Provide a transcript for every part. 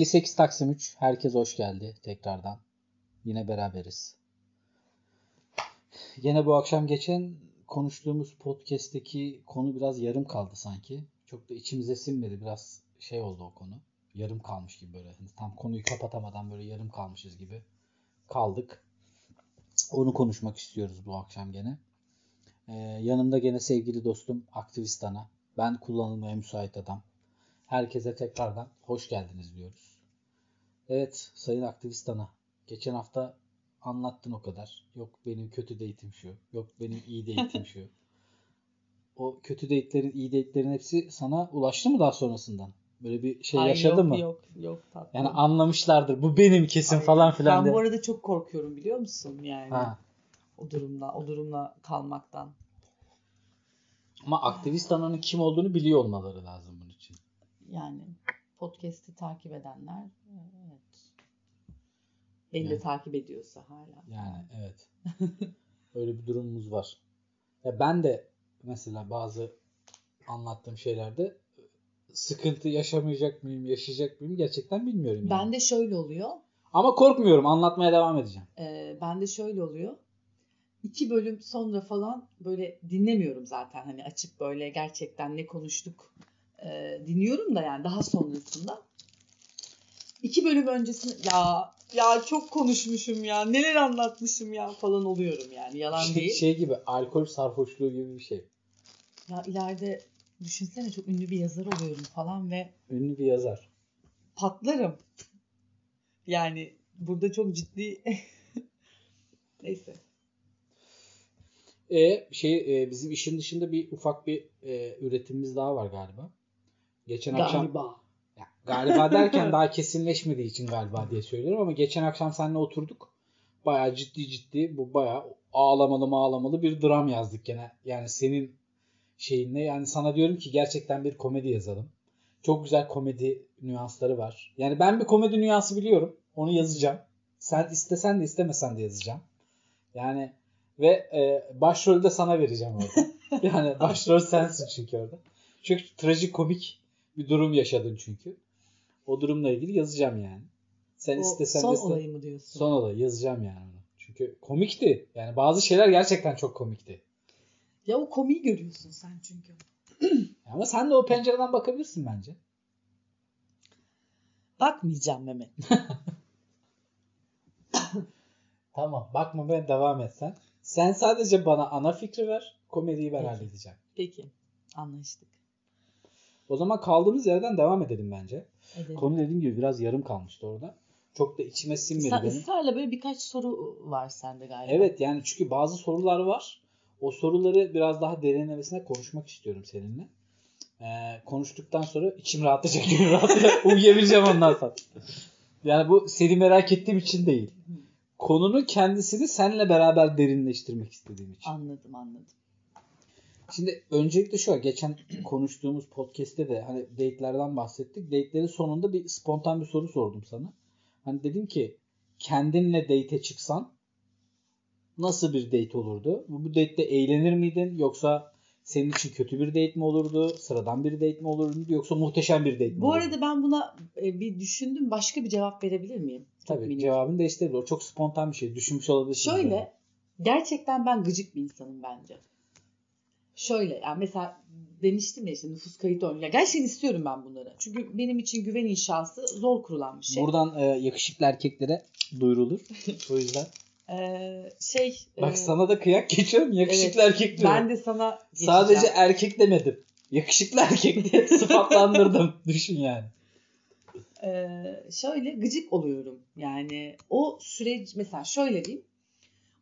58 Taksim 3. Herkes hoş geldi tekrardan. Yine beraberiz. Yine bu akşam geçen konuştuğumuz podcast'teki konu biraz yarım kaldı sanki. Çok da içimize sinmedi. Biraz şey oldu o konu. Yarım kalmış gibi böyle. Hani tam konuyu kapatamadan böyle yarım kalmışız gibi kaldık. Onu konuşmak istiyoruz bu akşam gene. Ee, yanımda gene sevgili dostum aktivist ana. Ben kullanılmaya müsait adam. Herkese tekrardan hoş geldiniz diyoruz. Evet sayın aktivist ana. Geçen hafta anlattın o kadar. Yok benim kötü date'im şu. Yok benim iyi date'im şu. O kötü date'lerin, iyi date'lerin hepsi sana ulaştı mı daha sonrasından? Böyle bir şey Ay, yaşadın yok, mı? Yok yok tatlım. Yani anlamışlardır. Bu benim kesin Ay, falan filan. Ben diye. bu arada çok korkuyorum biliyor musun yani Ha. o durumla o durumla kalmaktan. Ama aktivist ananın kim olduğunu biliyor olmaları lazım bunun için. Yani podcast'i takip edenler Beni de Yani. takip ediyorsa hala. Yani evet. Öyle bir durumumuz var. Ya ben de mesela bazı anlattığım şeylerde sıkıntı yaşamayacak mıyım, yaşayacak mıyım gerçekten bilmiyorum. Yani. Ben de şöyle oluyor. Ama korkmuyorum. Anlatmaya devam edeceğim. E, ben de şöyle oluyor. İki bölüm sonra falan böyle dinlemiyorum zaten. Hani açıp böyle gerçekten ne konuştuk e, dinliyorum da yani daha sonrasında. İki bölüm öncesinde ya ya çok konuşmuşum ya neler anlatmışım ya falan oluyorum yani yalan Şey, değil. şey gibi alkol sarhoşluğu gibi bir şey. Ya ileride düşünsene çok ünlü bir yazar oluyorum falan ve Ünlü bir yazar. patlarım. Yani burada çok ciddi neyse. E şey e, bizim işin dışında bir ufak bir e, üretimimiz daha var galiba. Geçen akşam Galiba. Ya, galiba derken daha kesinleşmediği için galiba diye söylüyorum ama geçen akşam seninle oturduk. Bayağı ciddi ciddi bu bayağı ağlamalı mağlamalı bir dram yazdık gene. Yani senin şeyinle yani sana diyorum ki gerçekten bir komedi yazalım. Çok güzel komedi nüansları var. Yani ben bir komedi nüansı biliyorum. Onu yazacağım. Sen istesen de istemesen de yazacağım. Yani ve e, başrolü de sana vereceğim orada. yani başrol sensin çünkü orada. Çünkü trajikomik bir durum yaşadın çünkü. O durumla ilgili yazacağım yani. Sen O istesen son de olayı mı diyorsun? Son olay yazacağım yani onu. Çünkü komikti. Yani bazı şeyler gerçekten çok komikti. Ya o komiği görüyorsun sen çünkü. Ama sen de o pencereden bakabilirsin bence. Bakmayacağım Mehmet. Tamam. Bakma ben devam et sen. Sen sadece bana ana fikri ver. Komediyi ben Peki. halledeceğim. Peki. Anlaştık. O zaman kaldığımız yerden devam edelim bence. Edelim. Konu dediğim gibi biraz yarım kalmıştı orada. Çok da içime sinmedi Sen benim. ısrarla böyle birkaç soru var sende galiba. Evet yani çünkü bazı sorular var. O soruları biraz daha derinlemesine konuşmak istiyorum seninle. Ee, konuştuktan sonra içim rahatlayacak. rahatlayacak. Uyuyabileceğim ondan sonra. Yani bu seni merak ettiğim için değil. Konunun kendisini seninle beraber derinleştirmek istediğim için. Anladım anladım. Şimdi öncelikle şu geçen konuştuğumuz podcast'te de hani date'lerden bahsettik. Date'lerin sonunda bir spontan bir soru sordum sana. Hani dedim ki kendinle date'e çıksan nasıl bir date olurdu? Bu, date'te eğlenir miydin yoksa senin için kötü bir date mi olurdu? Sıradan bir date mi olurdu? Yoksa muhteşem bir date mi Bu olurdu? arada ben buna e, bir düşündüm. Başka bir cevap verebilir miyim? Çok Tabii minik. cevabını değiştirebilir. O çok spontan bir şey. Düşünmüş olabilirsin. yani. Şöyle gerçekten ben gıcık bir insanım bence. Şöyle yani mesela demiştim ya işte nüfus kayıt oynuyor. Gerçekten istiyorum ben bunları. Çünkü benim için güven inşası zor kurulan bir şey. Buradan e, yakışıklı erkeklere duyurulur. o yüzden. Ee, şey Bak e, sana da kıyak geçiyorum. Yakışıklı erkek diyorum. ben de sana Sadece geçeceğim. erkek demedim. Yakışıklı erkek diye sıfatlandırdım. Düşün yani. Ee, şöyle gıcık oluyorum. Yani o süreç mesela şöyle diyeyim.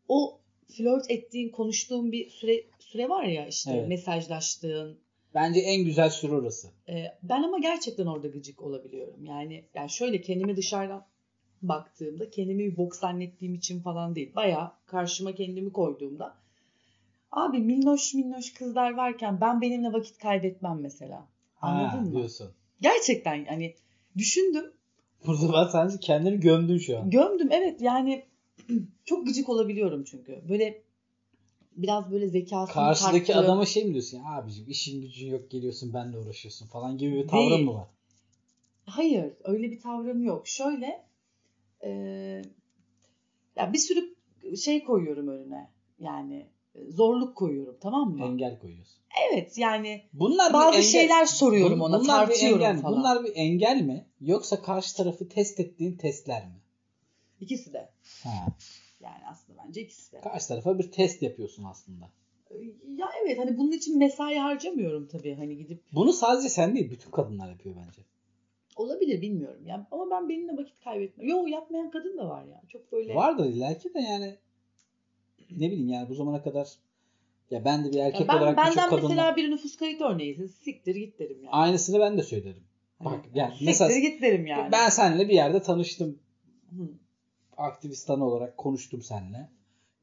O flört ettiğin, konuştuğun bir süre süre var ya işte Evet. mesajlaştığın. Bence en güzel süre orası. Ee, ben ama gerçekten orada gıcık olabiliyorum. Yani yani şöyle kendimi dışarıdan baktığımda kendimi bir bok zannettiğim için falan değil. Bayağı karşıma kendimi koyduğumda abi minnoş minnoş kızlar varken ben benimle vakit kaybetmem mesela. Anladın Ha, mı? Diyorsun. Gerçekten hani düşündüm Burada ben sadece kendini gömdün şu an. Gömdüm evet yani çok gıcık olabiliyorum çünkü. Böyle biraz böyle zekasını Karşıdaki tarttığım- adama şey mi diyorsun ya abicim işin gücün yok geliyorsun benle uğraşıyorsun falan gibi bir tavrın Değil. mı var? Hayır, öyle bir tavrım yok. Şöyle, e, ya bir sürü şey koyuyorum önüne. Yani e, zorluk koyuyorum, tamam mı? Engel koyuyorsun. Evet, yani Bunlar bir bazı engel- şeyler soruyorum Bun- ona, bunlar bir tartıyorum engel mi? falan. Bunlar bir engel mi? Yoksa karşı tarafı test ettiğin testler mi? ikisi de. Ha. Yani aslında bence ikisi de. Karşı tarafa bir test yapıyorsun aslında. Ya evet, hani bunun için mesai harcamıyorum tabii. Hani gidip Bunu sadece sen değil, bütün kadınlar yapıyor bence. olabilir bilmiyorum ya. Ama ben benimle vakit kaybetmem. Yo yapmayan kadın da var ya. Çok böyle. Vardır illaki de yani ne bileyim yani bu zamana kadar ya ben de bir Ya erkek ben, olarak benden kadınla mesela bir nüfus kayıt örneğisin. Siktir git derim yani. aynısını ben de söylerim. Bak yani Siktir mesela git derim yani. ben seninle bir yerde tanıştım. Hı. Aktivistan olarak konuştum seninle.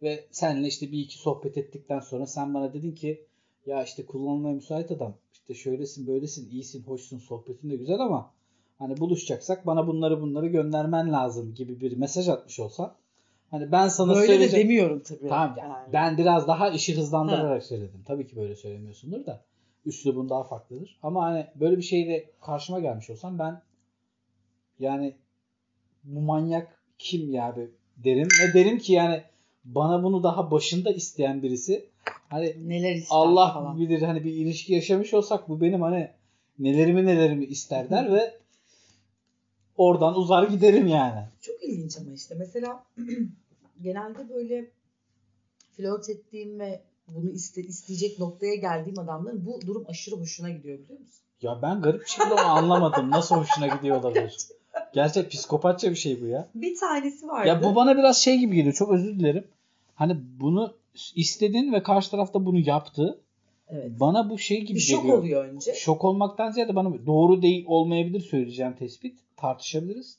Ve seninle işte bir iki sohbet ettikten sonra sen bana dedin ki ya işte kullanılmaya müsait adam. İşte şöylesin böylesin iyisin hoşsun sohbetin de güzel ama hani buluşacaksak bana bunları bunları göndermen lazım gibi bir mesaj atmış olsan. Hani ben sana Böyle de söyleyeceğim. demiyorum tabii. Tamam ya, Yani. ben biraz daha işi hızlandırarak söyledim. Tabii ki böyle söylemiyorsundur da üslubun daha farklıdır. Ama hani böyle bir şeyle karşıma gelmiş olsam ben yani bu manyak kim ya be derim ve derim ki yani bana bunu daha başında isteyen birisi hani Neler ister Allah falan. bilir hani bir ilişki yaşamış olsak bu benim hani nelerimi nelerimi ister der ve oradan uzar giderim yani. Çok ilginç ama işte mesela genelde böyle flört ettiğim ve bunu iste, isteyecek noktaya geldiğim adamların bu durum aşırı hoşuna gidiyor biliyor musun? Ya ben garip bir şekilde onu anlamadım. Nasıl hoşuna gidiyor olabilir? Gerçek psikopatça bir şey bu ya. Bir tanesi vardı. Ya bu bana biraz şey gibi geliyor. Çok özür dilerim. Hani bunu istedin ve karşı tarafta bunu yaptı. evet. Bana bu şey gibi Bir şok geliyor. oluyor önce. Şok olmaktan ziyade bana doğru değil olmayabilir söyleyeceğim tespit. Tartışabiliriz.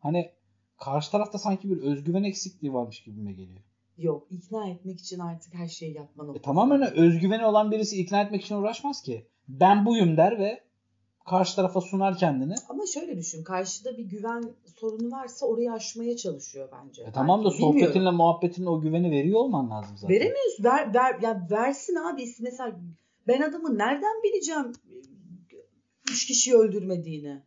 Hani karşı tarafta sanki bir özgüven eksikliği varmış gibime geliyor. Yok ikna etmek için artık her şeyi yapma E tamamen özgüveni olan birisi ikna etmek için uğraşmaz ki. Ben buyum der ve karşı tarafa sunar kendini. Ama şöyle düşün. Karşıda bir güven sorunu varsa orayı aşmaya çalışıyor bence. E tamam da bilmiyorum. sohbetinle muhabbetinle o güveni veriyor olman lazım zaten. Veremiyorsun. Ver, ver, ya versin abi. Mesela ben adamı nereden bileceğim üç kişiyi öldürmediğini?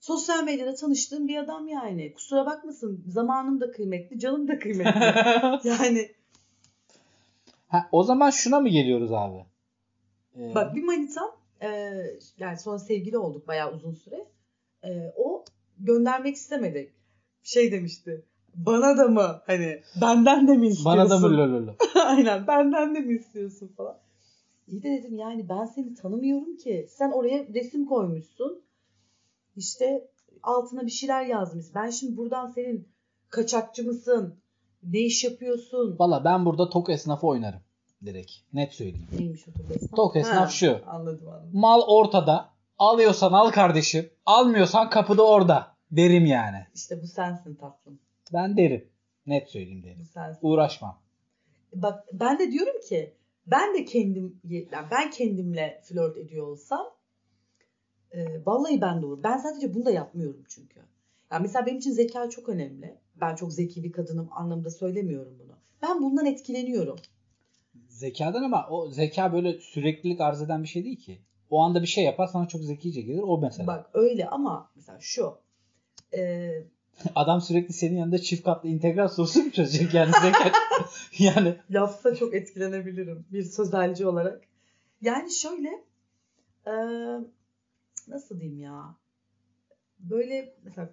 Sosyal medyada tanıştığım bir adam yani. Kusura bakmasın. Zamanım da kıymetli, canım da kıymetli. yani ha, o zaman şuna mı geliyoruz abi? Ee, bak bir manitam e, yani sonra sevgili olduk bayağı uzun süre. E, o göndermek istemedi. Şey demişti. Bana da mı hani benden de mi istiyorsun? bana da mı lololo? Aynen benden de mi istiyorsun falan. İyi de dedim yani ben seni tanımıyorum ki. Sen oraya resim koymuşsun. İşte altına bir şeyler yazmışsın. Ben şimdi buradan senin kaçakçı mısın? Ne iş yapıyorsun? Valla ben burada tok esnafı oynarım. Direkt. Net söyleyeyim. Neymiş o tok esnaf? Tok esnaf Ha, şu. Anladım anladım. Mal ortada. Alıyorsan al kardeşim. Almıyorsan kapıda orada. Derim yani. İşte bu sensin tatlım. Ben derim. Net söyleyeyim derim. Bu sensin. Uğraşmam. Bak ben de diyorum ki ben de kendim yani ben kendimle flört ediyor olsam e, vallahi ben de olur. Ben sadece bunu da yapmıyorum çünkü. Yani mesela benim için zeka çok önemli. Ben çok zeki bir kadınım anlamında söylemiyorum bunu. Ben bundan etkileniyorum. Zekadan ama o zeka böyle süreklilik arz eden bir şey değil ki. O anda bir şey yapar sana çok zekice gelir. O mesela. Bak öyle ama mesela şu. E, Adam sürekli senin yanında çift katlı integral sorusu mu çözecek yani zeka? yani yapsa çok etkilenebilirim bir sözelci olarak. Yani şöyle e, nasıl diyeyim ya böyle mesela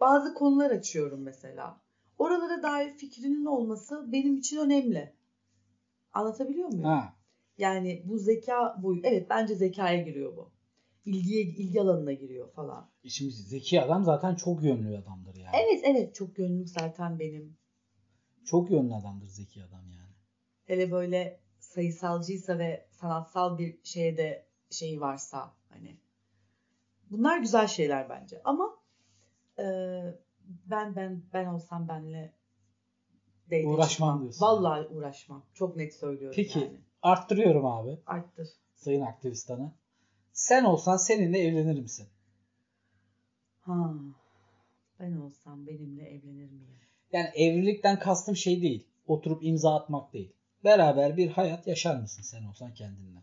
bazı konular açıyorum mesela. Oralara dair fikrinin olması benim için önemli. Anlatabiliyor muyum? ha. Yani bu zeka bu evet bence zekaya giriyor bu. İlgiye ilgi alanına giriyor falan. Şimdi zeki adam zaten çok yönlü adamdır yani. Evet evet çok gönlüm zaten benim. Çok yönlü adamdır zeki adam yani. Hele böyle sayısalcıysa ve sanatsal bir şeye de şeyi varsa hani bunlar güzel şeyler bence ama e, ben ben ben olsam benle date Uğraşmam diyorsun. Vallahi uğraşmam. Çok net söylüyorum Peki. yani. Arttırıyorum abi Arttır. sayın aktivistanı. Sen olsan seninle evlenir misin? Ha. Ben olsam benimle evlenir miyim? Yani evlilikten kastım şey değil. Oturup imza atmak değil. Beraber bir hayat yaşar mısın sen olsan kendinle?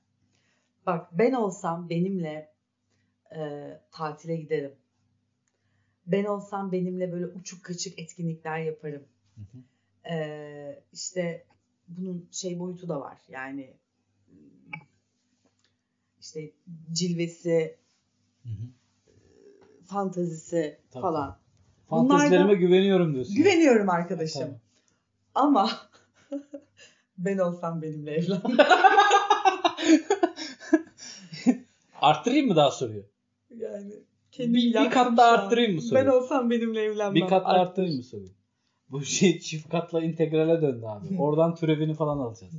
Bak ben olsam benimle e, tatile giderim. Ben olsam benimle böyle uçuk kaçık etkinlikler yaparım. Hı hı. Ee, işte bunun şey boyutu da var. Yani işte cilvesi, Hı hı. fantazisi Tabii, falan. Fantezilerime Bunlardan- güveniyorum diyorsun. Güveniyorum arkadaşım. Tamam. Ama ben olsam benimle evlen. Arttırayım mı daha soruyu? yani Bir- bir yaktım kat daha arttırayım mı soruyu? Ben olsam benimle evlenmem. Bir kat daha Arttır. arttırayım mı soruyu? Bu şey çift katla integrale döndü abi. Oradan türevini falan alacağız.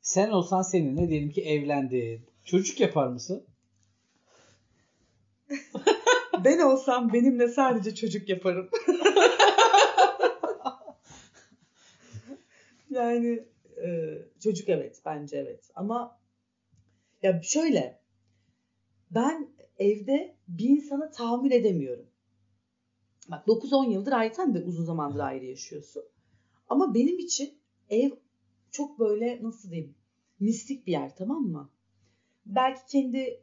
Sen olsan seninle diyelim ki evlendin. Çocuk yapar mısın? Ben olsam benimle sadece çocuk yaparım. yani e, çocuk evet bence evet ama ya şöyle ben evde bir insana tahammül edemiyorum. Bak 9-10 yıldır ayrı sen de uzun zamandır ayrı yaşıyorsun. Ama benim için ev çok böyle nasıl diyeyim mistik bir yer tamam mı? Belki kendi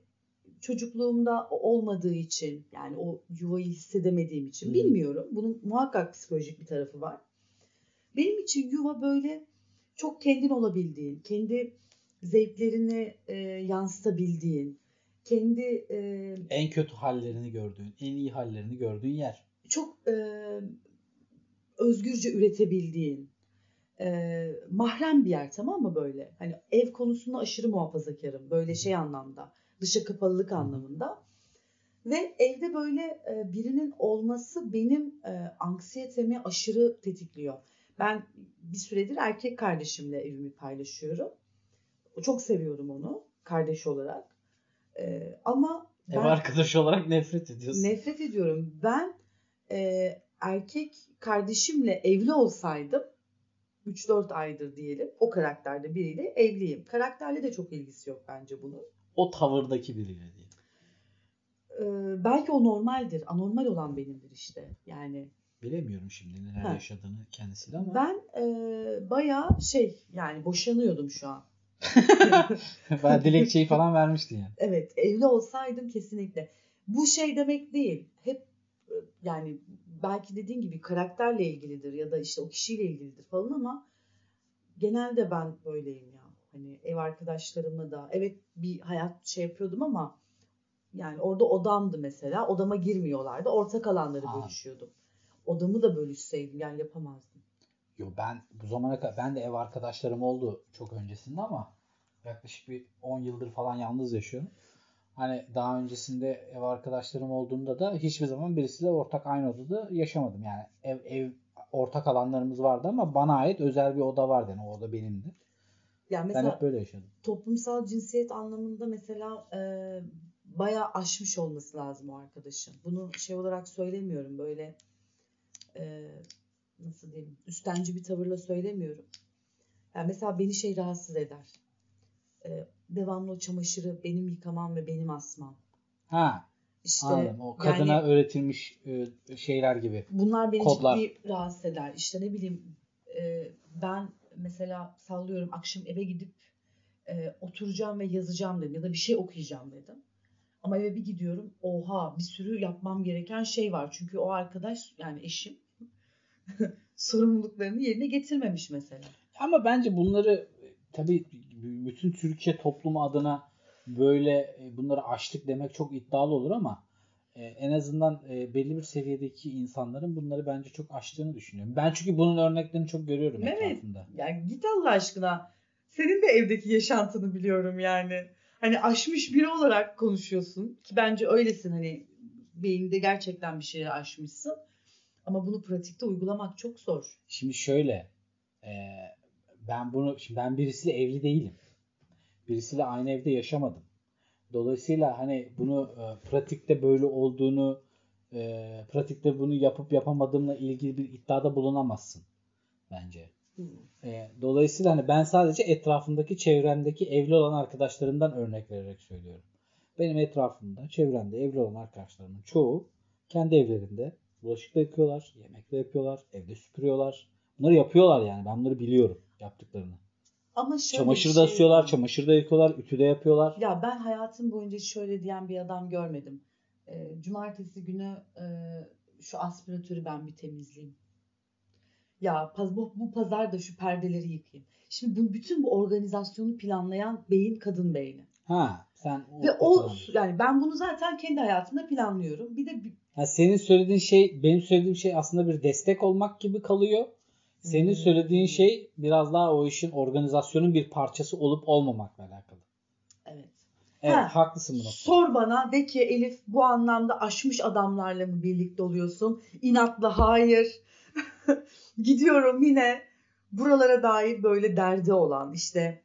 çocukluğumda olmadığı için yani o yuvayı hissedemediğim için Hı. bilmiyorum. Bunun muhakkak psikolojik bir tarafı var. Benim için yuva böyle çok kendin olabildiğin, kendi zevklerini e, yansıtabildiğin, kendi e, En kötü hallerini gördüğün, en iyi hallerini gördüğün yer. Çok e, özgürce üretebildiğin, e, mahrem bir yer tamam mı böyle? Hani ev konusunda aşırı muhafazakarım böyle şey anlamda, dışa kapalılık anlamında. Ve evde böyle e, birinin olması benim e, anksiyetemi aşırı tetikliyor. Ben bir süredir erkek kardeşimle evimi paylaşıyorum. Çok seviyorum onu kardeş olarak. E, ama Ev arkadaşı olarak nefret ediyorsun. Nefret ediyorum. Ben e, erkek kardeşimle evli olsaydım 3-4 aydır diyelim o karakterde biriyle evliyim. Karakterle de çok ilgisi yok bence bunun. O tavırdaki biriyle diye. E, belki o normaldir. Anormal olan benimdir işte. Yani Bilemiyorum şimdi neler Ha. yaşadığını kendisiyle ama. ben e, bayağı şey yani boşanıyordum şu an. ben dilekçeyi falan vermiştin yani. Evet evli olsaydım kesinlikle. Bu şey demek değil. Hep yani belki dediğin gibi karakterle ilgilidir ya da işte o kişiyle ilgilidir falan ama genelde ben böyleyim ya. Hani ev arkadaşlarımla da evet bir hayat şey yapıyordum ama yani orada odamdı mesela. Odama girmiyorlardı. Ortak alanları Ha. bölüşüyordum. Odamı da bölüşseydim yani yapamazdım. Yo ben bu zamana kadar ben de ev arkadaşlarım oldu çok öncesinde ama yaklaşık bir 10 yıldır falan yalnız yaşıyorum. Hani daha öncesinde ev arkadaşlarım olduğunda da hiçbir zaman birisiyle ortak aynı odada yaşamadım. Yani ev ev ortak alanlarımız vardı ama bana ait özel bir oda vardı. Yani o oda benimdi. Yani Ben mesela hep böyle yaşadım. toplumsal cinsiyet anlamında mesela e, bayağı aşmış olması lazım o arkadaşın. Bunu şey olarak söylemiyorum böyle e, nasıl diyeyim üstenci bir tavırla söylemiyorum. Yani mesela beni şey rahatsız eder. E, devamlı o çamaşırı benim yıkamam ve benim asmam. Ha, İşte anladım. O kadına yani öğretilmiş e, şeyler gibi. bunlar beni kodlar. ciddi rahatsız eder. İşte ne bileyim e, ben mesela sallıyorum akşam eve gidip e, oturacağım ve yazacağım dedim ya da bir şey okuyacağım dedim. Ama eve bir gidiyorum oha bir sürü yapmam gereken şey var. Çünkü o arkadaş yani eşim sorumluluklarını yerine getirmemiş mesela. Ama bence bunları tabii bütün Türkiye toplumu adına böyle e, bunları aştık demek çok iddialı olur ama e, en azından e, belli bir seviyedeki insanların bunları bence çok aştığını düşünüyorum. Ben çünkü bunun örneklerini çok görüyorum Evet. etrafımda. Yani git Allah aşkına. Senin de evdeki yaşantını biliyorum yani. Hani aşmış biri olarak konuşuyorsun ki bence öylesin hani beyninde gerçekten bir şeyleri aşmışsın. Ama bunu pratikte uygulamak çok zor. Şimdi şöyle e, ben bunu şimdi ben birisiyle evli değilim. Birisiyle aynı evde yaşamadım. Dolayısıyla hani bunu e, pratikte böyle olduğunu e, pratikte bunu yapıp yapamadığımla ilgili bir iddiada bulunamazsın bence. E, dolayısıyla hani ben sadece etrafımdaki çevremdeki evli olan arkadaşlarımdan örnek vererek söylüyorum. Benim etrafımda, çevremde evli olan arkadaşlarımın çoğu kendi evlerinde bulaşık da yıkıyorlar, yemek de yapıyorlar, evde süpürüyorlar. Bunları yapıyorlar yani. Ben bunları biliyorum yaptıklarını. Ama şöyle Çamaşır bir da şey asıyorlar, var. çamaşır da yıkıyorlar, ütü de yapıyorlar. Ya ben hayatım boyunca hiç şöyle diyen bir adam görmedim. E, cumartesi günü e, şu aspiratörü ben bir temizleyeyim. Ya paz- bu, bu pazar da şu perdeleri yıkayayım. Şimdi bu, bütün bu organizasyonu planlayan beyin kadın beyni. Ha sen Ve o yani ben bunu zaten kendi hayatımda planlıyorum. Bir de bir- Ha, senin söylediğin şey benim söylediğim şey aslında bir destek olmak gibi kalıyor. Senin söylediğin şey biraz daha o işin organizasyonun bir parçası olup olmamakla alakalı. evet. Evet Ha, haklısın bu noktada. Sor bana de ki Elif bu anlamda aşmış adamlarla mı birlikte oluyorsun? İnatla hayır. Gidiyorum yine buralara dair böyle derdi olan işte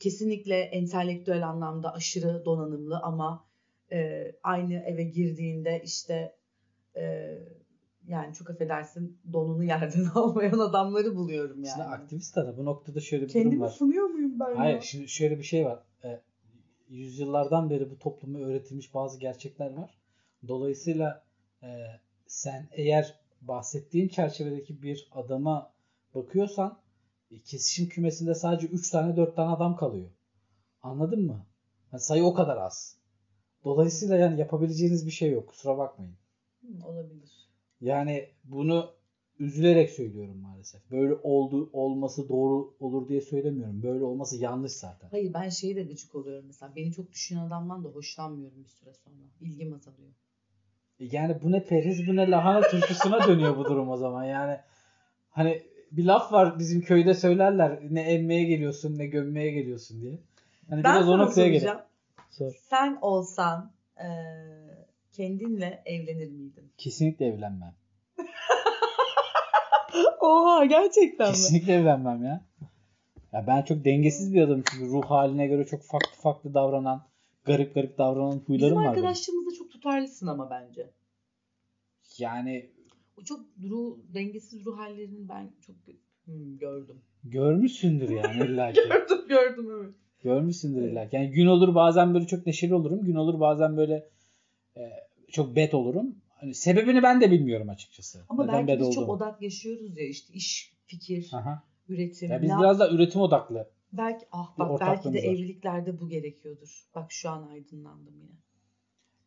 kesinlikle entelektüel anlamda aşırı donanımlı ama e, aynı eve girdiğinde işte e, yani çok affedersin donunu yerden almayan adamları buluyorum yani. Aslında aktivist ara bu noktada şöyle bir durum Kendimi var. sunuyor muyum ben Hayır ya? şimdi şöyle bir şey var. E, yüzyıllardan beri bu topluma öğretilmiş bazı gerçekler var. Dolayısıyla e, sen eğer bahsettiğin çerçevedeki bir adama bakıyorsan e, kesişim kümesinde sadece 3 tane 4 tane adam kalıyor. Anladın mı? Yani sayı o kadar az. Dolayısıyla yani yapabileceğiniz bir şey yok. Kusura bakmayın. Hı, olabilir. Yani bunu üzülerek söylüyorum maalesef. Böyle oldu olması doğru olur diye söylemiyorum. Böyle olması yanlış zaten. Hayır ben şeyi de gıcık oluyorum mesela. Beni çok düşünen adamdan da hoşlanmıyorum bir süre sonra. İlgim azalıyor. E Yani bu ne periz bu ne lahana turşusuna dönüyor bu durum o zaman. Yani hani bir laf var bizim köyde söylerler ne emmeye geliyorsun ne gömmeye geliyorsun diye. Hani Ben biraz o noktaya. Sor. Sen olsan eee, kendinle evlenir miydin? Kesinlikle evlenmem. Oha gerçekten Kesinlikle evlenmem ya. Ya ben çok dengesiz bir adamım çünkü ruh haline göre çok farklı farklı davranan, garip garip davranan huylarım Bizim var. benim. arkadaşlığımızda çok tutarlısın ama bence. Yani O çok ruh, dengesiz ruh hallerini ben çok hmm, gördüm. görmüşsündür yani illa ki. gördüm gördüm evet. Görmüşsündür illa ki. Yani gün olur bazen böyle çok neşeli olurum. Gün olur bazen böyle e, çok bad olurum. Hani sebebini ben de bilmiyorum açıkçası. Ama Neden belki biz çok odak yaşıyoruz ya işte iş, fikir, Aha. üretim. Ya biz biraz da üretim odaklı. Belki ah bak belki de var. evliliklerde bu gerekiyordur. Bak şu an aydınlandım yine.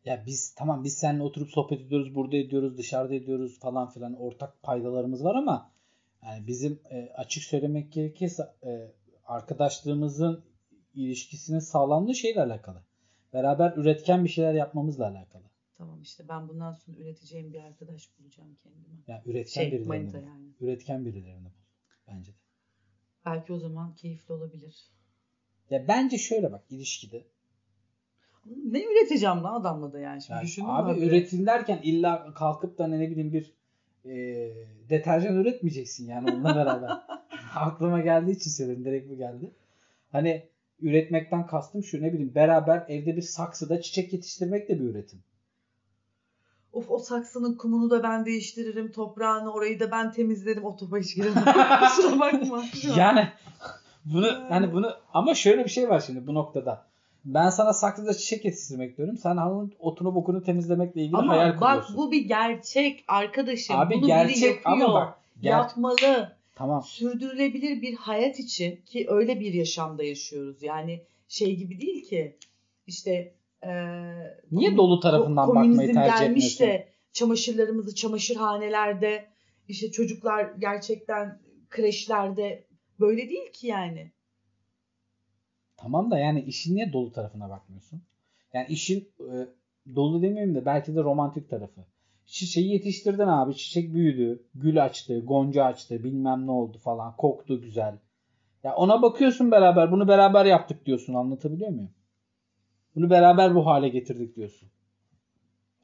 Ya biz tamam biz seninle oturup sohbet ediyoruz, burada ediyoruz, dışarıda ediyoruz falan filan ortak paydalarımız var ama yani bizim e, açık söylemek gerekirse e, arkadaşlığımızın ilişkisinin sağlamlığı şeyle alakalı. Beraber üretken bir şeyler yapmamızla alakalı. Tamam işte ben bundan sonra üreteceğim bir arkadaş bulacağım kendime. Yani üretken Şey birilerini bul. yani. Üretken birilerini bul. Bence de. Belki o zaman keyifli olabilir. Ya bence şöyle bak ilişkide. Ne üreteceğim lan adamla da yani şimdi Yani düşündüm abi de. üretim derken illa kalkıp da ne bileyim bir e, deterjan üretmeyeceksin yani onunla beraber. Aklıma geldiği için söyledim. Direkt bu geldi. Hani üretmekten kastım şu ne bileyim beraber evde bir saksıda çiçek yetiştirmek de bir üretim. Of o saksının kumunu da ben değiştiririm. Toprağını orayı da ben temizlerim. O topa hiç giremem. Kusura bakma. Yani bunu hani bunu ama şöyle bir şey var şimdi bu noktada. Ben sana saksıda çiçek yetiştirmek diyorum. Sen onun otunu bokunu temizlemekle ilgili hayal Ama bak kuruyorsun. bu bir gerçek arkadaşım. Abi Bunu biri gerçek yapıyor. ama bak ger- Yapmalı. Tamam. Sürdürülebilir bir hayat için ki öyle bir yaşamda yaşıyoruz. Yani şey gibi değil ki işte eee, Niye dolu tarafından ko- bakmayı tercih gelmiş de çamaşırlarımızı çamaşırhanelerde işte çocuklar gerçekten kreşlerde böyle değil ki yani. Tamam da yani işin niye dolu tarafına bakmıyorsun? Yani işin e, dolu demeyeyim de belki de romantik tarafı. Çiçeği yetiştirdin abi. Çiçek büyüdü. Gül açtı. Gonca açtı. Bilmem ne oldu falan. Koktu güzel. Ya ona bakıyorsun beraber. Bunu beraber yaptık diyorsun. Anlatabiliyor muyum? Bunu beraber bu hale getirdik diyorsun.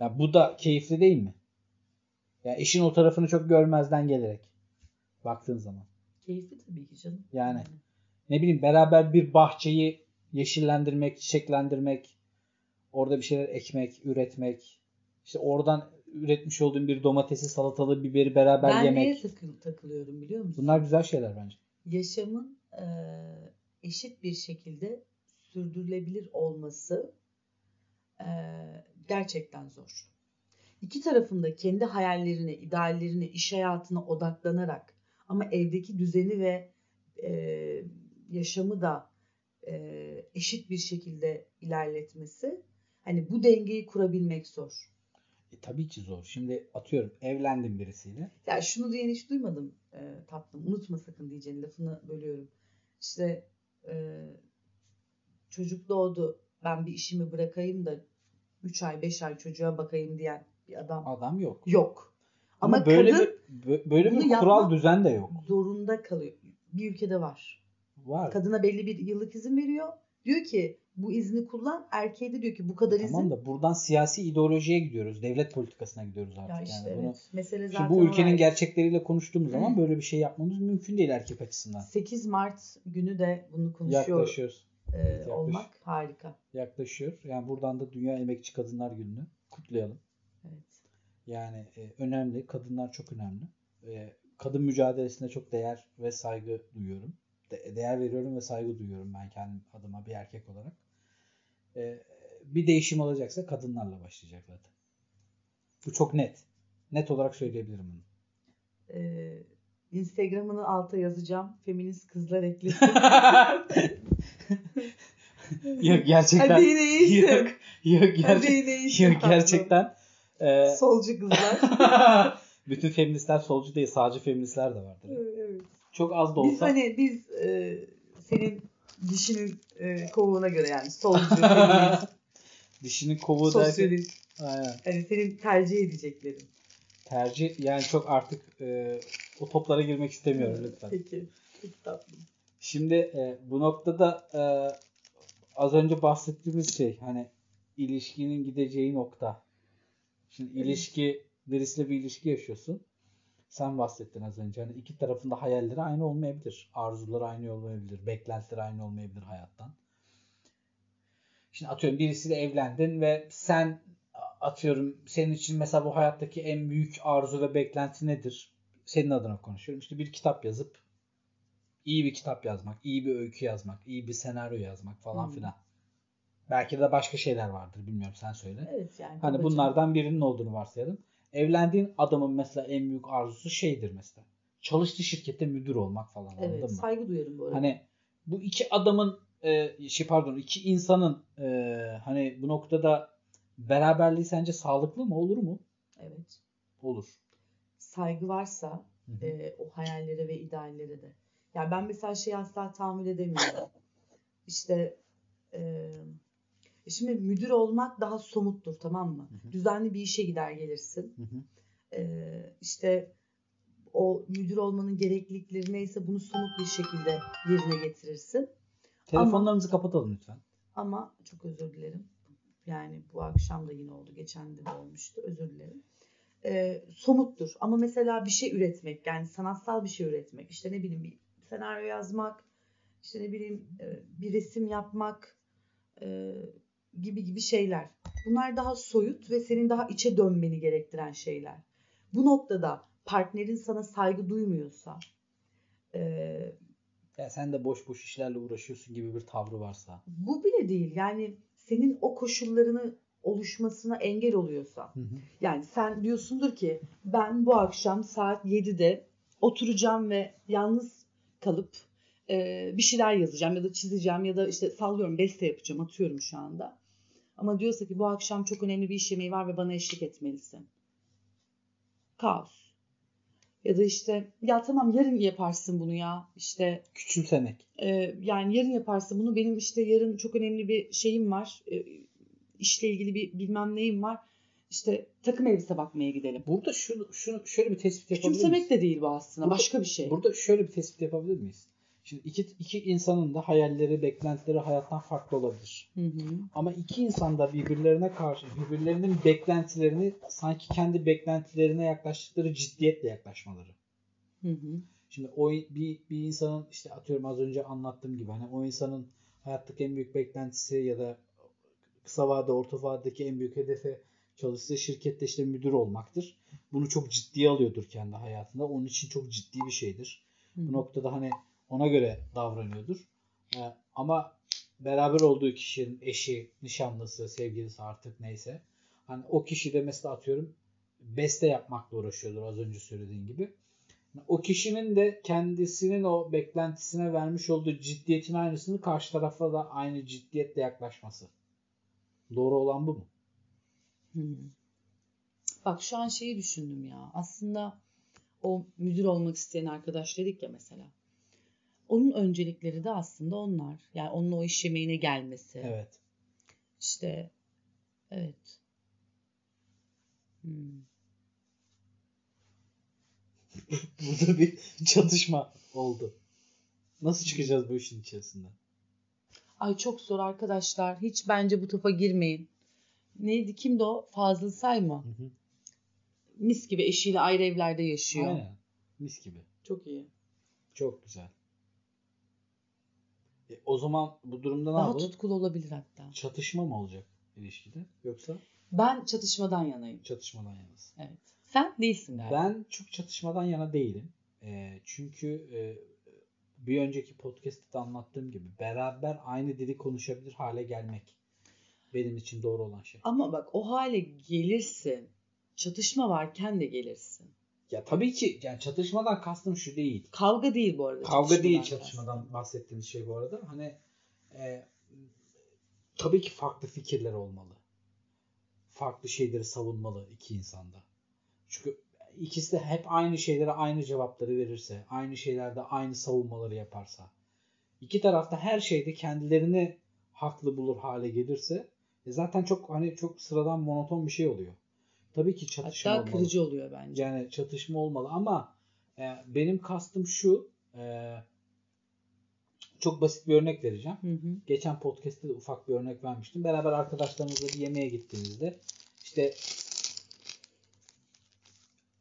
Ya bu da keyifli değil mi? Ya işin o tarafını çok görmezden gelerek. Baktığın zaman. Keyifli tabii ki canım. Yani. ne bileyim beraber bir bahçeyi yeşillendirmek, çiçeklendirmek, orada bir şeyler ekmek, üretmek, işte oradan üretmiş olduğun bir domatesi, salatalı, biberi beraber ben yemek. neye takıl- takılıyorum biliyor musun? Bunlar güzel şeyler bence. yaşamın e, eşit bir şekilde sürdürülebilir olması e, gerçekten zor. İki tarafında kendi hayallerine, ideallerine, iş hayatına odaklanarak ama evdeki düzeni ve e, yaşamı da e, eşit bir şekilde ilerletmesi hani bu dengeyi kurabilmek zor. E, tabii ki zor. Şimdi atıyorum evlendim birisiyle. Ya şunu diyen hiç duymadım e, tatlım. Unutma sakın diyeceğin lafını bölüyorum. İşte e, çocuk doğdu. Ben bir işimi bırakayım da 3 ay 5 ay çocuğa bakayım diyen bir adam Adam yok. yok. Ama, Ama, böyle kadın bir bö- böyle bir kural düzen de yok. zorunda kalıyor. Bir ülkede var. Var. Kadına belli bir yıllık izin veriyor. Diyor ki bu izni kullan. Erkeğe de diyor ki bu kadar izin. Tamam da buradan siyasi ideolojiye gidiyoruz. Devlet politikasına gidiyoruz artık. ya işte yani bunu, evet. Mesele zaten bu ülkenin o. gerçekleriyle konuştuğumuz zaman böyle bir şey yapmamız mümkün değil erkek açısından. 8 Mart günü de bunu konuşuyor Yaklaşıyoruz. e, olmak harika. Yaklaşıyor. Yani buradan da Dünya Emekçi Kadınlar Günü'nü kutlayalım. Evet. Yani e, önemli. Kadınlar çok önemli. E, kadın mücadelesine çok değer ve saygı duyuyorum. De- değer veriyorum ve saygı duyuyorum ben kendim adıma bir erkek olarak. E, bir değişim olacaksa kadınlarla başlayacak zaten. Bu çok net. Net olarak söyleyebilirim bunu. Ee, Instagram'ını alta yazacağım. Feminist kızlar eklesin. yok gerçekten. Hadi yine iyisin. Yok, yok, Hadi gerçek, yine iyisin. yok tatlım. gerçekten. e, Solcu kızlar. bütün feministler solcu değil, sağcı feministler de vardır. evet. Çok az da Biz olsa. hani biz e, senin dişinin e, kovuğuna göre yani solcu, feminist, Dişinin kovuğu derken sosyalist. Aynen. Hani senin tercih edeceklerin. tercih yani çok artık e, o toplara girmek istemiyorum lütfen. Peki. Çok tatlı. Şimdi e, bu noktada e, az önce bahsettiğimiz şey hani ilişkinin gideceği nokta. Şimdi Evet. ilişki birisiyle bir ilişki yaşıyorsun. Sen bahsettin az önce. Hani iki tarafında hayalleri aynı olmayabilir. Arzuları aynı olmayabilir. Beklentileri aynı olmayabilir hayattan. Şimdi atıyorum birisiyle evlendin ve sen atıyorum senin için mesela bu hayattaki en büyük arzu ve beklenti nedir? Senin adına konuşuyorum. İşte bir kitap yazıp iyi bir kitap yazmak, iyi bir öykü yazmak, iyi bir senaryo yazmak falan Hmm. filan. Belki de başka şeyler vardır bilmiyorum sen söyle. Evet yani. Hani babacığım. bunlardan birinin olduğunu varsayalım. Evlendiğin adamın mesela en büyük arzusu şeydir mesela. Çalıştığı şirkette müdür olmak falan anladın Evet mı? saygı duyarım bu arada. Hani bu iki adamın e, şey pardon iki insanın e, hani bu noktada beraberliği sence sağlıklı mı olur mu? Evet. Olur. Saygı varsa e, o hayallere ve ideallere de. Ya ben mesela şeyi asla tahammül edemiyorum. İşte e, şimdi müdür olmak daha somuttur tamam mı? Hı hı. Düzenli bir işe gider gelirsin. Hı hı. E, işte o müdür olmanın gereklilikleri neyse bunu somut bir şekilde yerine getirirsin. Telefonlarımızı kapatalım lütfen. Ama çok özür dilerim. Yani bu akşam da yine oldu. Geçen de de olmuştu. Özür dilerim. Ee, somuttur. Ama mesela bir şey üretmek yani sanatsal bir şey üretmek. işte ne bileyim bir senaryo yazmak. işte ne bileyim e, bir resim yapmak e, gibi gibi şeyler. Bunlar daha soyut ve senin daha içe dönmeni gerektiren şeyler. Bu noktada partnerin sana saygı duymuyorsa e, Ya sen de boş boş işlerle uğraşıyorsun gibi bir tavrı varsa. bu bile değil. Yani senin o koşullarını oluşmasına engel oluyorsa. Hı hı. Yani sen diyorsundur ki ben bu akşam saat 7'de oturacağım ve yalnız kalıp e, bir şeyler yazacağım ya da çizeceğim ya da işte sallıyorum beste yapacağım atıyorum şu anda. Ama diyorsa ki bu akşam çok önemli bir iş yemeği var ve bana eşlik etmelisin. Kaos. Ya da işte ya tamam yarın yaparsın bunu ya işte Küçümsemek. ee, yani yarın yaparsın bunu benim işte yarın çok önemli bir şeyim var Ee, işle ilgili bir bilmem neyim var işte takım elbise bakmaya gidelim. Burada şunu, şunu şöyle bir tespit yapabilir miyiz? Küçümsemek de değil bu aslında Burada- başka bir şey. Burada şöyle bir tespit yapabilir miyiz? Şimdi iki, iki insanın da hayalleri, beklentileri hayattan farklı olabilir. Hı hı. Ama iki insan da birbirlerine karşı birbirlerinin beklentilerini sanki kendi beklentilerine yaklaştıkları ciddiyetle yaklaşmaları. Hı hı. Şimdi o bir, bir insanın işte atıyorum az önce anlattığım gibi hani o insanın hayattaki en büyük beklentisi ya da kısa vade orta vadedeki en büyük hedefi çalıştığı şirkette işte müdür olmaktır. Bunu çok ciddiye alıyordur kendi hayatında. Onun için çok ciddi bir şeydir. Hı. Bu noktada hani ona göre davranıyordur. Ee, ama beraber olduğu kişinin eşi, nişanlısı, sevgilisi artık neyse. Hani o kişi de mesela atıyorum beste yapmakla uğraşıyordur az önce söylediğin gibi. O kişinin de kendisinin o beklentisine vermiş olduğu ciddiyetin aynısını karşı tarafa da aynı ciddiyetle yaklaşması. Doğru olan bu mu? Hı. Bak şu an şeyi düşündüm ya. Aslında o müdür olmak isteyen arkadaş dedik ya mesela. Onun öncelikleri de aslında onlar. Yani onun o iş yemeğine gelmesi. Evet. İşte evet. Hmm. Burada bir çatışma oldu. Nasıl çıkacağız bu işin içerisinden? Ay çok zor arkadaşlar. Hiç bence bu topa girmeyin. Neydi kimdi o? Fazıl Say mı? Hı hı. Mis gibi eşiyle ayrı evlerde yaşıyor. Aynen. Mis gibi. Çok iyi. Çok güzel. E, o zaman bu durumda ne Daha yapalım? tutkulu olabilir hatta. Çatışma mı olacak ilişkide? Yoksa Ben çatışmadan yanayım. çatışmadan yanasın. Evet. Sen değilsin galiba. Ben çok çatışmadan yana değilim. E, çünkü e, bir önceki podcast'te de anlattığım gibi beraber aynı dili konuşabilir hale gelmek benim için doğru olan şey. Ama bak o hale gelirsin. Çatışma varken de gelirsin. Ya tabii ki yani çatışmadan kastım şu değil. Kavga değil bu arada. Kavga değil çatışmadan çatışmadan bahsettiğimiz şey bu arada. Hani e, tabii ki farklı fikirler olmalı. Farklı şeyleri savunmalı iki insanda. Çünkü ikisi de hep aynı şeylere aynı cevapları verirse, aynı şeylerde aynı savunmaları yaparsa, iki tarafta her şeyde kendilerini haklı bulur hale gelirse e zaten çok hani çok sıradan monoton bir şey oluyor. Tabii ki çatışma Hatta olmalı. kırıcı oluyor bence. Yani çatışma olmalı ama e, benim kastım şu e, çok basit bir örnek vereceğim. Hı hı. Geçen podcast'te de ufak bir örnek vermiştim. Beraber arkadaşlarımızla bir yemeğe gittiğimizde işte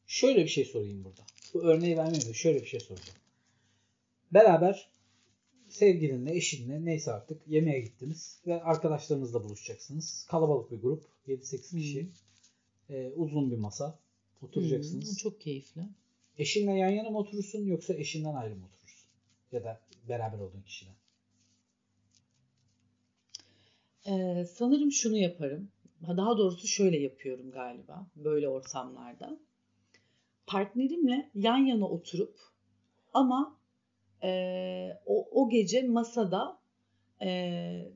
şöyle bir şey sorayım burada. Bu örneği vermeyeyim de şöyle bir şey soracağım. Beraber sevgilinle, eşinle neyse artık yemeğe gittiniz ve arkadaşlarınızla buluşacaksınız. Kalabalık bir grup. 7-8 kişi. E, uzun bir masa. Oturacaksınız. Hı, çok keyifli. Eşinle yan yana mı oturursun yoksa eşinden ayrı mı oturursun? Ya da beraber olduğun kişiden. Ee, sanırım şunu yaparım. Ha, Daha doğrusu şöyle yapıyorum galiba böyle ortamlarda. Partnerimle yan yana oturup ama e, o, o gece masada e,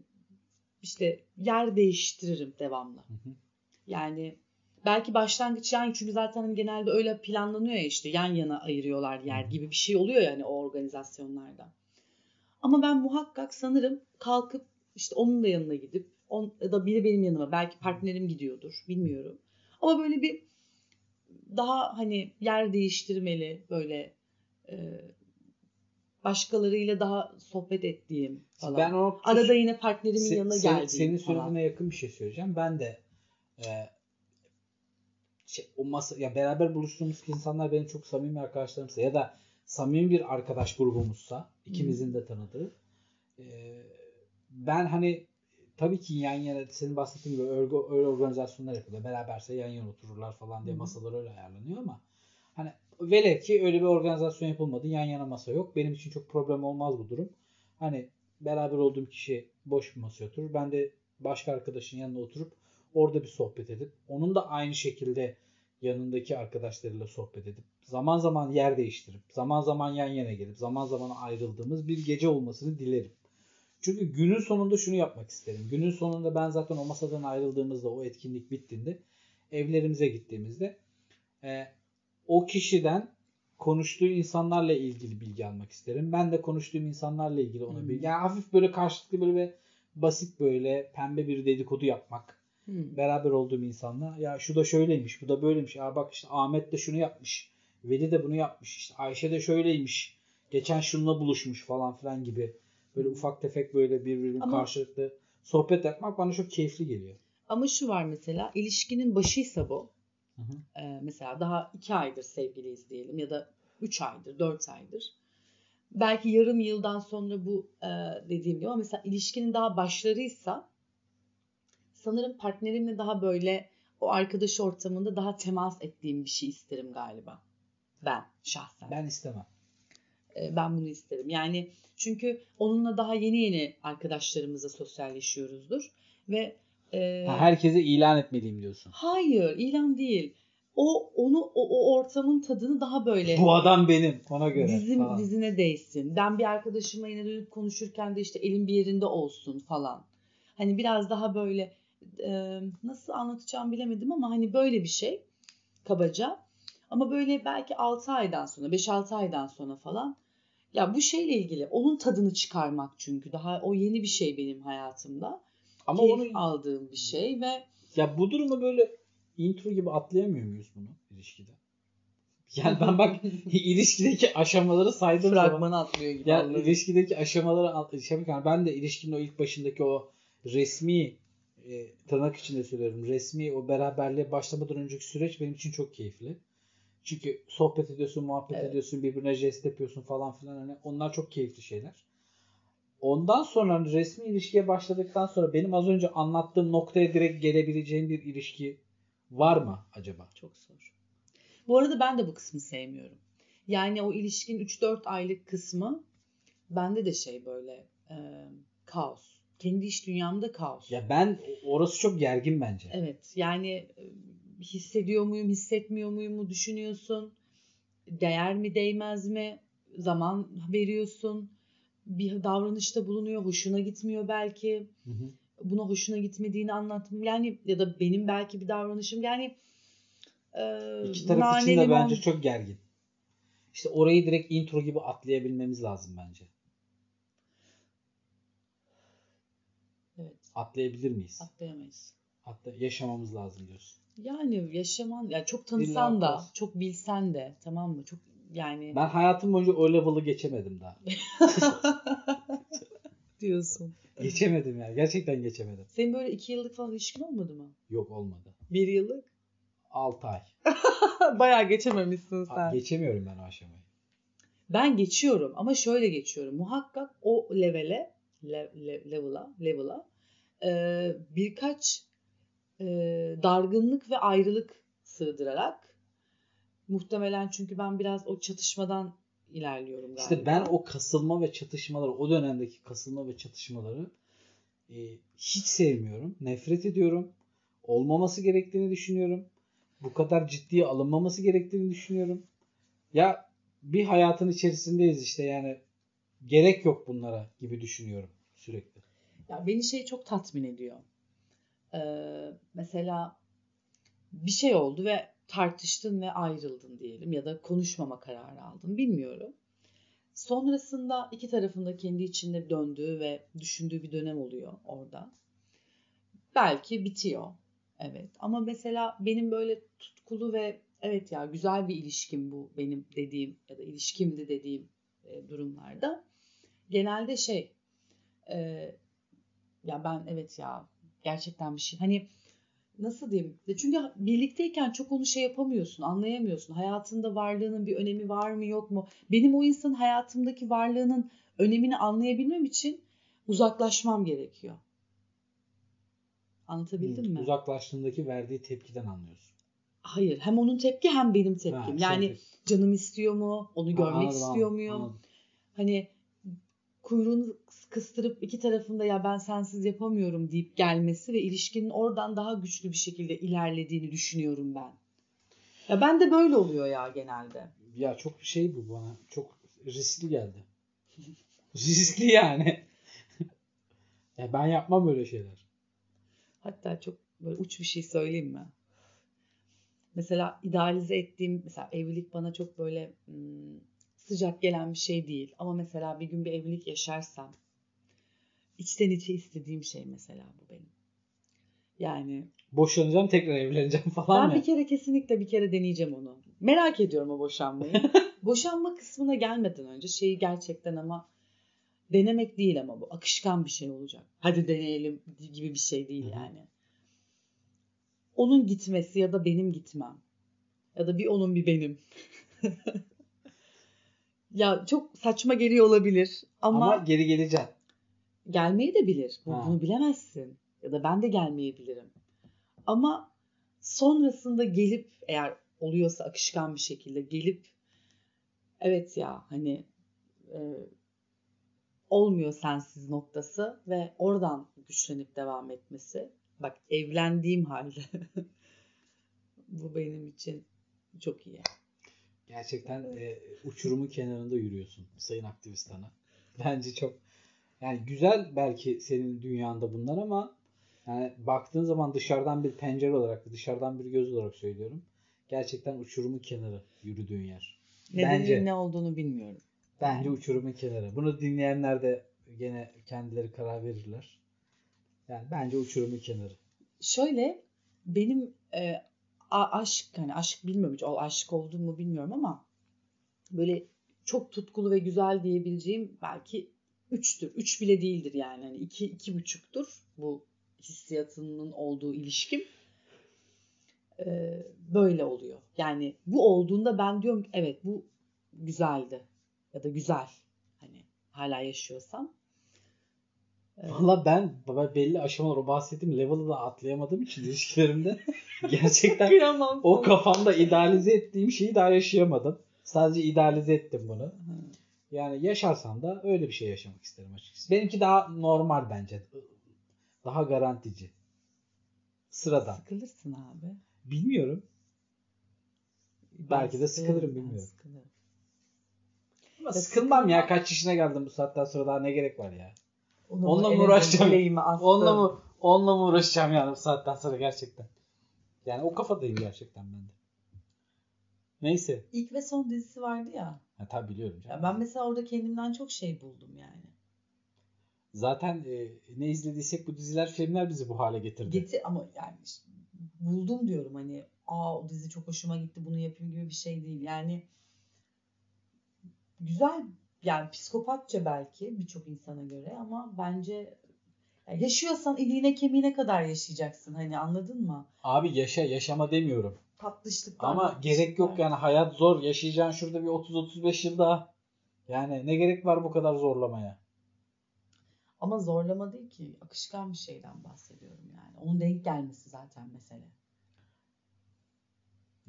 işte yer değiştiririm devamlı. Hı hı. Yani belki başlangıç yani çünkü zaten hani genelde öyle planlanıyor ya işte yan yana ayırıyorlar yer gibi bir şey oluyor yani o organizasyonlarda. Ama ben muhakkak sanırım kalkıp işte onun da yanına gidip on, ya da biri benim yanıma belki partnerim gidiyordur bilmiyorum. Ama böyle bir daha hani yer değiştirmeli böyle e, başkalarıyla daha sohbet ettiğim falan. Ben o Arada yine partnerimin Se- yanına senin- geldiğim Senin falan. söylediğine yakın bir şey söyleyeceğim. Ben de e, şey, o masa ya beraber buluştuğumuz insanlar benim çok samimi arkadaşlarımsa ya da samimi bir arkadaş grubumuzsa ikimizin de tanıdığı e, ben hani tabii ki yan yana senin bahsettiğin gibi öyle, öyle organizasyonlar yapılıyor. Beraberse yan yana otururlar falan diye masalar öyle ayarlanıyor ama hani velev ki öyle bir organizasyon yapılmadı. Yan yana masa yok. Benim için çok problem olmaz bu durum. Hani beraber olduğum kişi boş bir masaya oturur. Ben de başka arkadaşın yanına oturup orada bir sohbet edip onun da aynı şekilde yanındaki arkadaşlarıyla sohbet edip zaman zaman yer değiştirip zaman zaman yan yana gelip zaman zaman ayrıldığımız bir gece olmasını dilerim. Çünkü günün sonunda şunu yapmak isterim. Günün sonunda ben zaten o masadan ayrıldığımızda o etkinlik bittiğinde evlerimize gittiğimizde e, o kişiden konuştuğu insanlarla ilgili bilgi almak isterim. Ben de konuştuğum insanlarla ilgili ona bilgi. Yani hafif böyle karşılıklı böyle bir basit böyle pembe bir dedikodu yapmak. Hmm. Beraber olduğum insanla ya şu da şöyleymiş, bu da böyleymiş. Ya bak işte Ahmet de şunu yapmış. Veli de bunu yapmış. İşte Ayşe de şöyleymiş. Geçen şununla buluşmuş falan filan gibi. Böyle ufak tefek böyle birbirinin Ama- karşılıklı sohbet yapmak bana çok keyifli geliyor. Ama şu var mesela ilişkinin başıysa bu. Hı hı. Ee, mesela daha iki aydır sevgiliyiz diyelim ya da üç aydır, dört aydır. Belki yarım yıldan sonra bu e, dediğim gibi ama mesela ilişkinin daha başlarıysa sanırım partnerimle daha böyle o arkadaş ortamında daha temas ettiğim bir şey isterim galiba. Ben şahsen. Ben istemem. E, ben bunu isterim. Yani çünkü onunla daha yeni yeni arkadaşlarımızla sosyalleşiyoruzdur ve e, Ha, herkese ilan etmeliyim diyorsun. hayır ilan değil. O onu o, o ortamın tadını daha böyle Bu adam benim ona göre. dizim falan. dizine değsin. Ben bir arkadaşıma yine dönüp konuşurken de işte elim bir yerinde olsun falan. Hani biraz daha böyle e, nasıl anlatacağım bilemedim ama hani böyle bir şey. kabaca. Ama böyle belki 6 aydan sonra, 5-6 aydan sonra falan ya bu şeyle ilgili onun tadını çıkarmak çünkü daha o yeni bir şey benim hayatımda. Ama Keyif onu aldığım bir şey ve ya bu durumu böyle intro gibi atlayamıyor muyuz bunu ilişkide? Yani ben bak ilişkideki aşamaları saydım zaman fragmanı atlıyor gibi. yani anladım. ilişkideki aşamaları al- şey ben de ilişkinin o ilk başındaki o resmi e, tırnak içinde söylüyorum. Resmi o beraberliğe başlamadan önceki süreç benim için çok keyifli. Çünkü sohbet ediyorsun, muhabbet Evet. ediyorsun, birbirine jest yapıyorsun falan filan. Hani onlar çok keyifli şeyler. Ondan sonra hani resmi ilişkiye başladıktan sonra benim az önce anlattığım noktaya direkt gelebileceğim bir ilişki var mı acaba? Çok zor. Bu arada ben de bu kısmı sevmiyorum. Yani o ilişkin 3-4 aylık kısmı bende de şey böyle e, kaos. Kendi iş dünyamda kaos. Ya ben orası çok gergin bence. Evet yani e, hissediyor muyum hissetmiyor muyum mu düşünüyorsun. Değer mi değmez mi zaman veriyorsun. Bir davranışta bulunuyor hoşuna gitmiyor belki. Hı hı. Buna hoşuna gitmediğini anlatım. Yani ya da benim belki bir davranışım yani e, İki taraf için de bence çok gergin. İşte orayı direkt intro gibi atlayabilmemiz lazım bence. Evet Atlayabilir miyiz? atlayamayız. Hatta yaşamamız lazım diyorsun. Yani yaşaman ya çok tanısan İlla da çok bilsen de tamam mı? Çok yani Ben hayatım boyunca o level'ı geçemedim daha. diyorsun. geçemedim ya. Gerçekten geçemedim. Senin böyle iki yıllık falan ilişkin olmadı mı? Yok olmadı. Bir yıllık? 6 ay. Bayağı geçememişsin A- sen. Geçemiyorum ben o aşamayı. Ben geçiyorum ama şöyle geçiyorum. Muhakkak o levele, le, le- level'a, level'a e, birkaç e, dargınlık ve ayrılık sığdırarak muhtemelen çünkü ben biraz o çatışmadan ilerliyorum galiba. İşte ben o kasılma ve çatışmaları, o dönemdeki kasılma ve çatışmaları e, hiç sevmiyorum. Nefret ediyorum. Olmaması gerektiğini düşünüyorum. Bu kadar ciddiye alınmaması gerektiğini düşünüyorum. Ya bir hayatın içerisindeyiz işte yani gerek yok bunlara gibi düşünüyorum sürekli. Ya beni şey çok tatmin ediyor. Ee, mesela bir şey oldu ve tartıştın ve ayrıldın diyelim ya da konuşmama kararı aldın bilmiyorum. Sonrasında iki tarafında kendi içinde döndüğü ve düşündüğü bir dönem oluyor orada. Belki bitiyor. Evet ama mesela benim böyle tutkulu ve evet ya güzel bir ilişkim bu benim dediğim ya da ilişkimdi dediğim e, durumlarda genelde şey e, ya ben evet ya gerçekten bir şey. Hani nasıl diyeyim? Çünkü birlikteyken çok onu şey yapamıyorsun anlayamıyorsun. Hayatında varlığının bir önemi var mı yok mu? Benim o insanın hayatımdaki varlığının önemini anlayabilmem için uzaklaşmam gerekiyor. Anlatabildim mi? Uzaklaştığındaki verdiği tepkiden anlıyorsun. Hayır hem onun tepki hem benim tepkim. Ha, yani şey- canım istiyor mu? Onu görmek Anladım, istiyor muyum? anladım. hani kuyruğunu kıstırıp iki tarafında ya ben sensiz yapamıyorum deyip gelmesi ve ilişkinin oradan daha güçlü bir şekilde ilerlediğini düşünüyorum ben. Ya ben de böyle oluyor ya genelde. Ya çok şey bu bana. Çok riskli geldi. riskli yani. ya ben yapmam öyle şeyler. Hatta çok böyle uç bir şey söyleyeyim mi? Mesela idealize ettiğim mesela evlilik bana çok böyle hmm, sıcak gelen bir şey değil. Ama mesela bir gün bir evlilik yaşarsam içten içe istediğim şey mesela bu benim. Yani Boşanacağım tekrar evleneceğim falan Ben mı? bir kere kesinlikle bir kere deneyeceğim onu. Merak ediyorum o boşanmayı. Boşanma kısmına gelmeden önce şeyi gerçekten ama denemek değil ama bu akışkan bir şey olacak. Hadi deneyelim gibi bir şey değil yani. Onun gitmesi ya da benim gitmem. Ya da bir onun bir benim. ya çok saçma geliyor olabilir ama, Ama, geri geleceğim. gelmeyi de bilir. Bu- Ha. Bunu bilemezsin. Ya da ben de gelmeyebilirim. Ama sonrasında gelip eğer oluyorsa akışkan bir şekilde gelip evet ya hani e, olmuyor sensiz noktası ve oradan güçlenip devam etmesi. Bak evlendiğim halde bu benim için çok iyi. Gerçekten e, uçurumun kenarında yürüyorsun sayın aktivist ana. Bence çok yani güzel belki senin dünyanda bunlar ama yani baktığın zaman dışarıdan bir pencere olarak dışarıdan bir göz olarak söylüyorum. gerçekten uçurumun kenarı yürüdüğün yer. Nedeninin Bence. ne olduğunu bilmiyorum. Bence uçurumun kenarı. Bunu dinleyenler de gene kendileri karar verirler. Yani bence uçurumun kenarı. Şöyle benim e, aşk hani aşk bilmiyorum hiç aşık oldum mu bilmiyorum ama böyle çok tutkulu ve güzel diyebileceğim belki üçtür. Üç bile değildir yani. Hani iki, iki buçuktur bu hissiyatının olduğu ilişkim. E, böyle oluyor. Yani bu olduğunda ben diyorum ki evet bu güzeldi ya da güzel. Hani hala yaşıyorsam. Valla ben belli aşamalar o bahsettiğim level'ı da atlayamadığım için ilişkilerimde gerçekten o kafamda idealize ettiğim şeyi daha yaşayamadım. Sadece idealize ettim bunu. Yani yaşarsam da öyle bir şey yaşamak isterim açıkçası. Benimki daha normal bence. Daha garantici. Sıradan. Sıkılırsın abi. Bilmiyorum. Belki de sıkılırım, bilmiyorum. sıkılırım. Ama sıkılmam ya. Kaç yaşına geldim bu saatten sonra daha ne gerek var ya. Onu Onunla mı uğraşacağım? Onunla mı onunla mı uğraşacağım yani bu saatten sonra gerçekten. Yani o kafadayım gerçekten ben de. Neyse. İlk ve son dizisi vardı ya. Ha, tabii biliyorum ya canım. ben mesela orada kendimden çok şey buldum yani. Zaten e, ne izlediysek bu diziler, filmler bizi bu hale getirdi. Getir ama yani işte buldum diyorum hani aa o dizi çok hoşuma gitti bunu yapayım gibi bir şey değil. Yani güzel yani psikopatça belki birçok insana göre ama bence yaşıyorsan iliğine kemiğine kadar yaşayacaksın hani anladın mı? Abi yaşa yaşama demiyorum. Tatlışlıklar. Ama matlışlıklar. gerek yok yani hayat zor. Yaşayacaksın şurada bir 30-35 yıl daha. Yani ne gerek var bu kadar zorlamaya? Ama zorlama değil ki. Akışkan bir şeyden bahsediyorum yani. Onun denk gelmesi zaten mesele.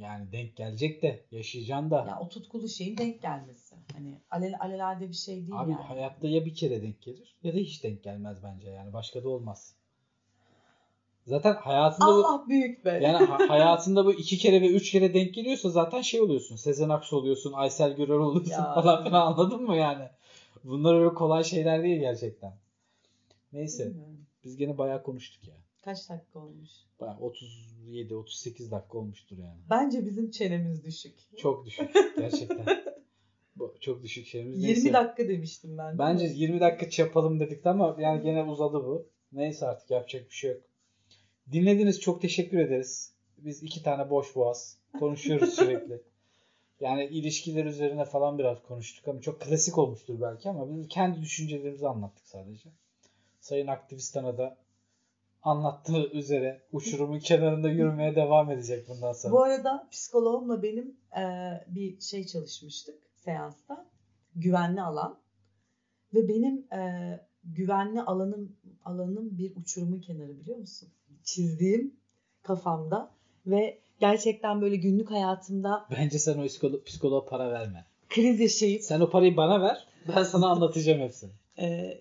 Yani denk gelecek de yaşayacaksın da. Ya o tutkulu şeyin denk gelmesi. Hani alel alelade bir şey değil Abi yani. hayatta ya bir kere denk gelir ya da hiç denk gelmez bence yani. Başka da olmaz. Zaten hayatında bu Allah büyük be. yani ha- hayatında bu iki kere ve üç kere denk geliyorsa zaten şey oluyorsun. Sezen Aksu oluyorsun, Aysel Gürel oluyorsun Ya. falan filan anladın mı yani? Bunlar öyle kolay şeyler değil gerçekten. Neyse Bilmiyorum. biz gene bayağı konuştuk ya. Kaç dakika olmuş? Bayağı 37-38 dakika olmuştur yani. Bence bizim çenemiz düşük. Çok düşük gerçekten. Bu çok düşük şeyimiz. 20 Neyse. dakika demiştim ben. Bence mi? 20 dakika yapalım dedik ama yani gene uzadı bu. Neyse artık yapacak bir şey yok. Dinlediniz çok teşekkür ederiz. Biz iki tane boş boğaz konuşuyoruz sürekli. Yani ilişkiler üzerine falan biraz konuştuk ama çok klasik olmuştur belki ama biz kendi düşüncelerimizi anlattık sadece. Sayın Aktivistana da anlattığı üzere uçurumun kenarında yürümeye devam edecek bundan sonra. Bu arada psikoloğumla benim e, bir şey çalışmıştık seansta. Güvenli alan. Ve benim e, güvenli alanım alanım bir uçurumun kenarı biliyor musun? Çizdiğim kafamda ve gerçekten böyle günlük hayatımda Bence sen o psikolo- psikoloğa para verme. kriz yaşayıp Sen o parayı bana ver. Ben sana anlatacağım hepsini.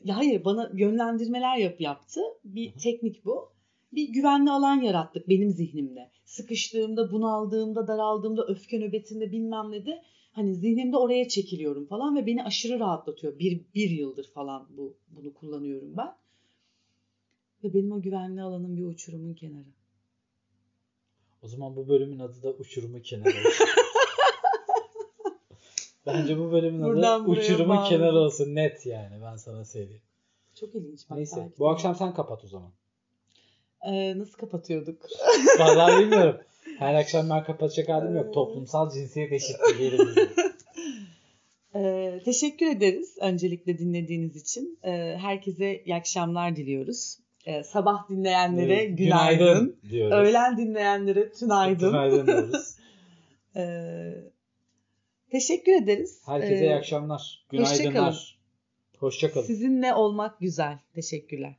Ya hayır bana yönlendirmeler yap yaptı. Bir teknik bu. Bir güvenli alan yarattık benim zihnimde. Sıkıştığımda, bunaldığımda, daraldığımda, öfke nöbetinde bilmem ne de hani zihnimde oraya çekiliyorum falan ve beni aşırı rahatlatıyor. Bir, bir yıldır falan bu bunu kullanıyorum ben. Ve benim o güvenli alanım bir uçurumun kenarı. O zaman bu bölümün adı da uçurumun kenarı. Bence bu bölümün adı uçurumun bağlı. kenarı olsun net yani ben sana söyleyeyim. Çok ilginç. Bak, Neyse belki bu akşam sen kapat o zaman. Ee, nasıl kapatıyorduk? Vallahi bilmiyorum. Her akşam ben kapatacak halim yok. Toplumsal cinsiyet eşitliği. Ee, teşekkür ederiz öncelikle dinlediğiniz için. Ee, herkese iyi akşamlar diliyoruz. Ee, sabah dinleyenlere Evet, günaydın. diyoruz. Öğlen dinleyenlere tünaydın. Günaydın diyoruz. Ee, teşekkür ederiz. Herkese Ee, iyi akşamlar. Günaydınlar. Hoşçakalın. Sizinle olmak güzel. Teşekkürler.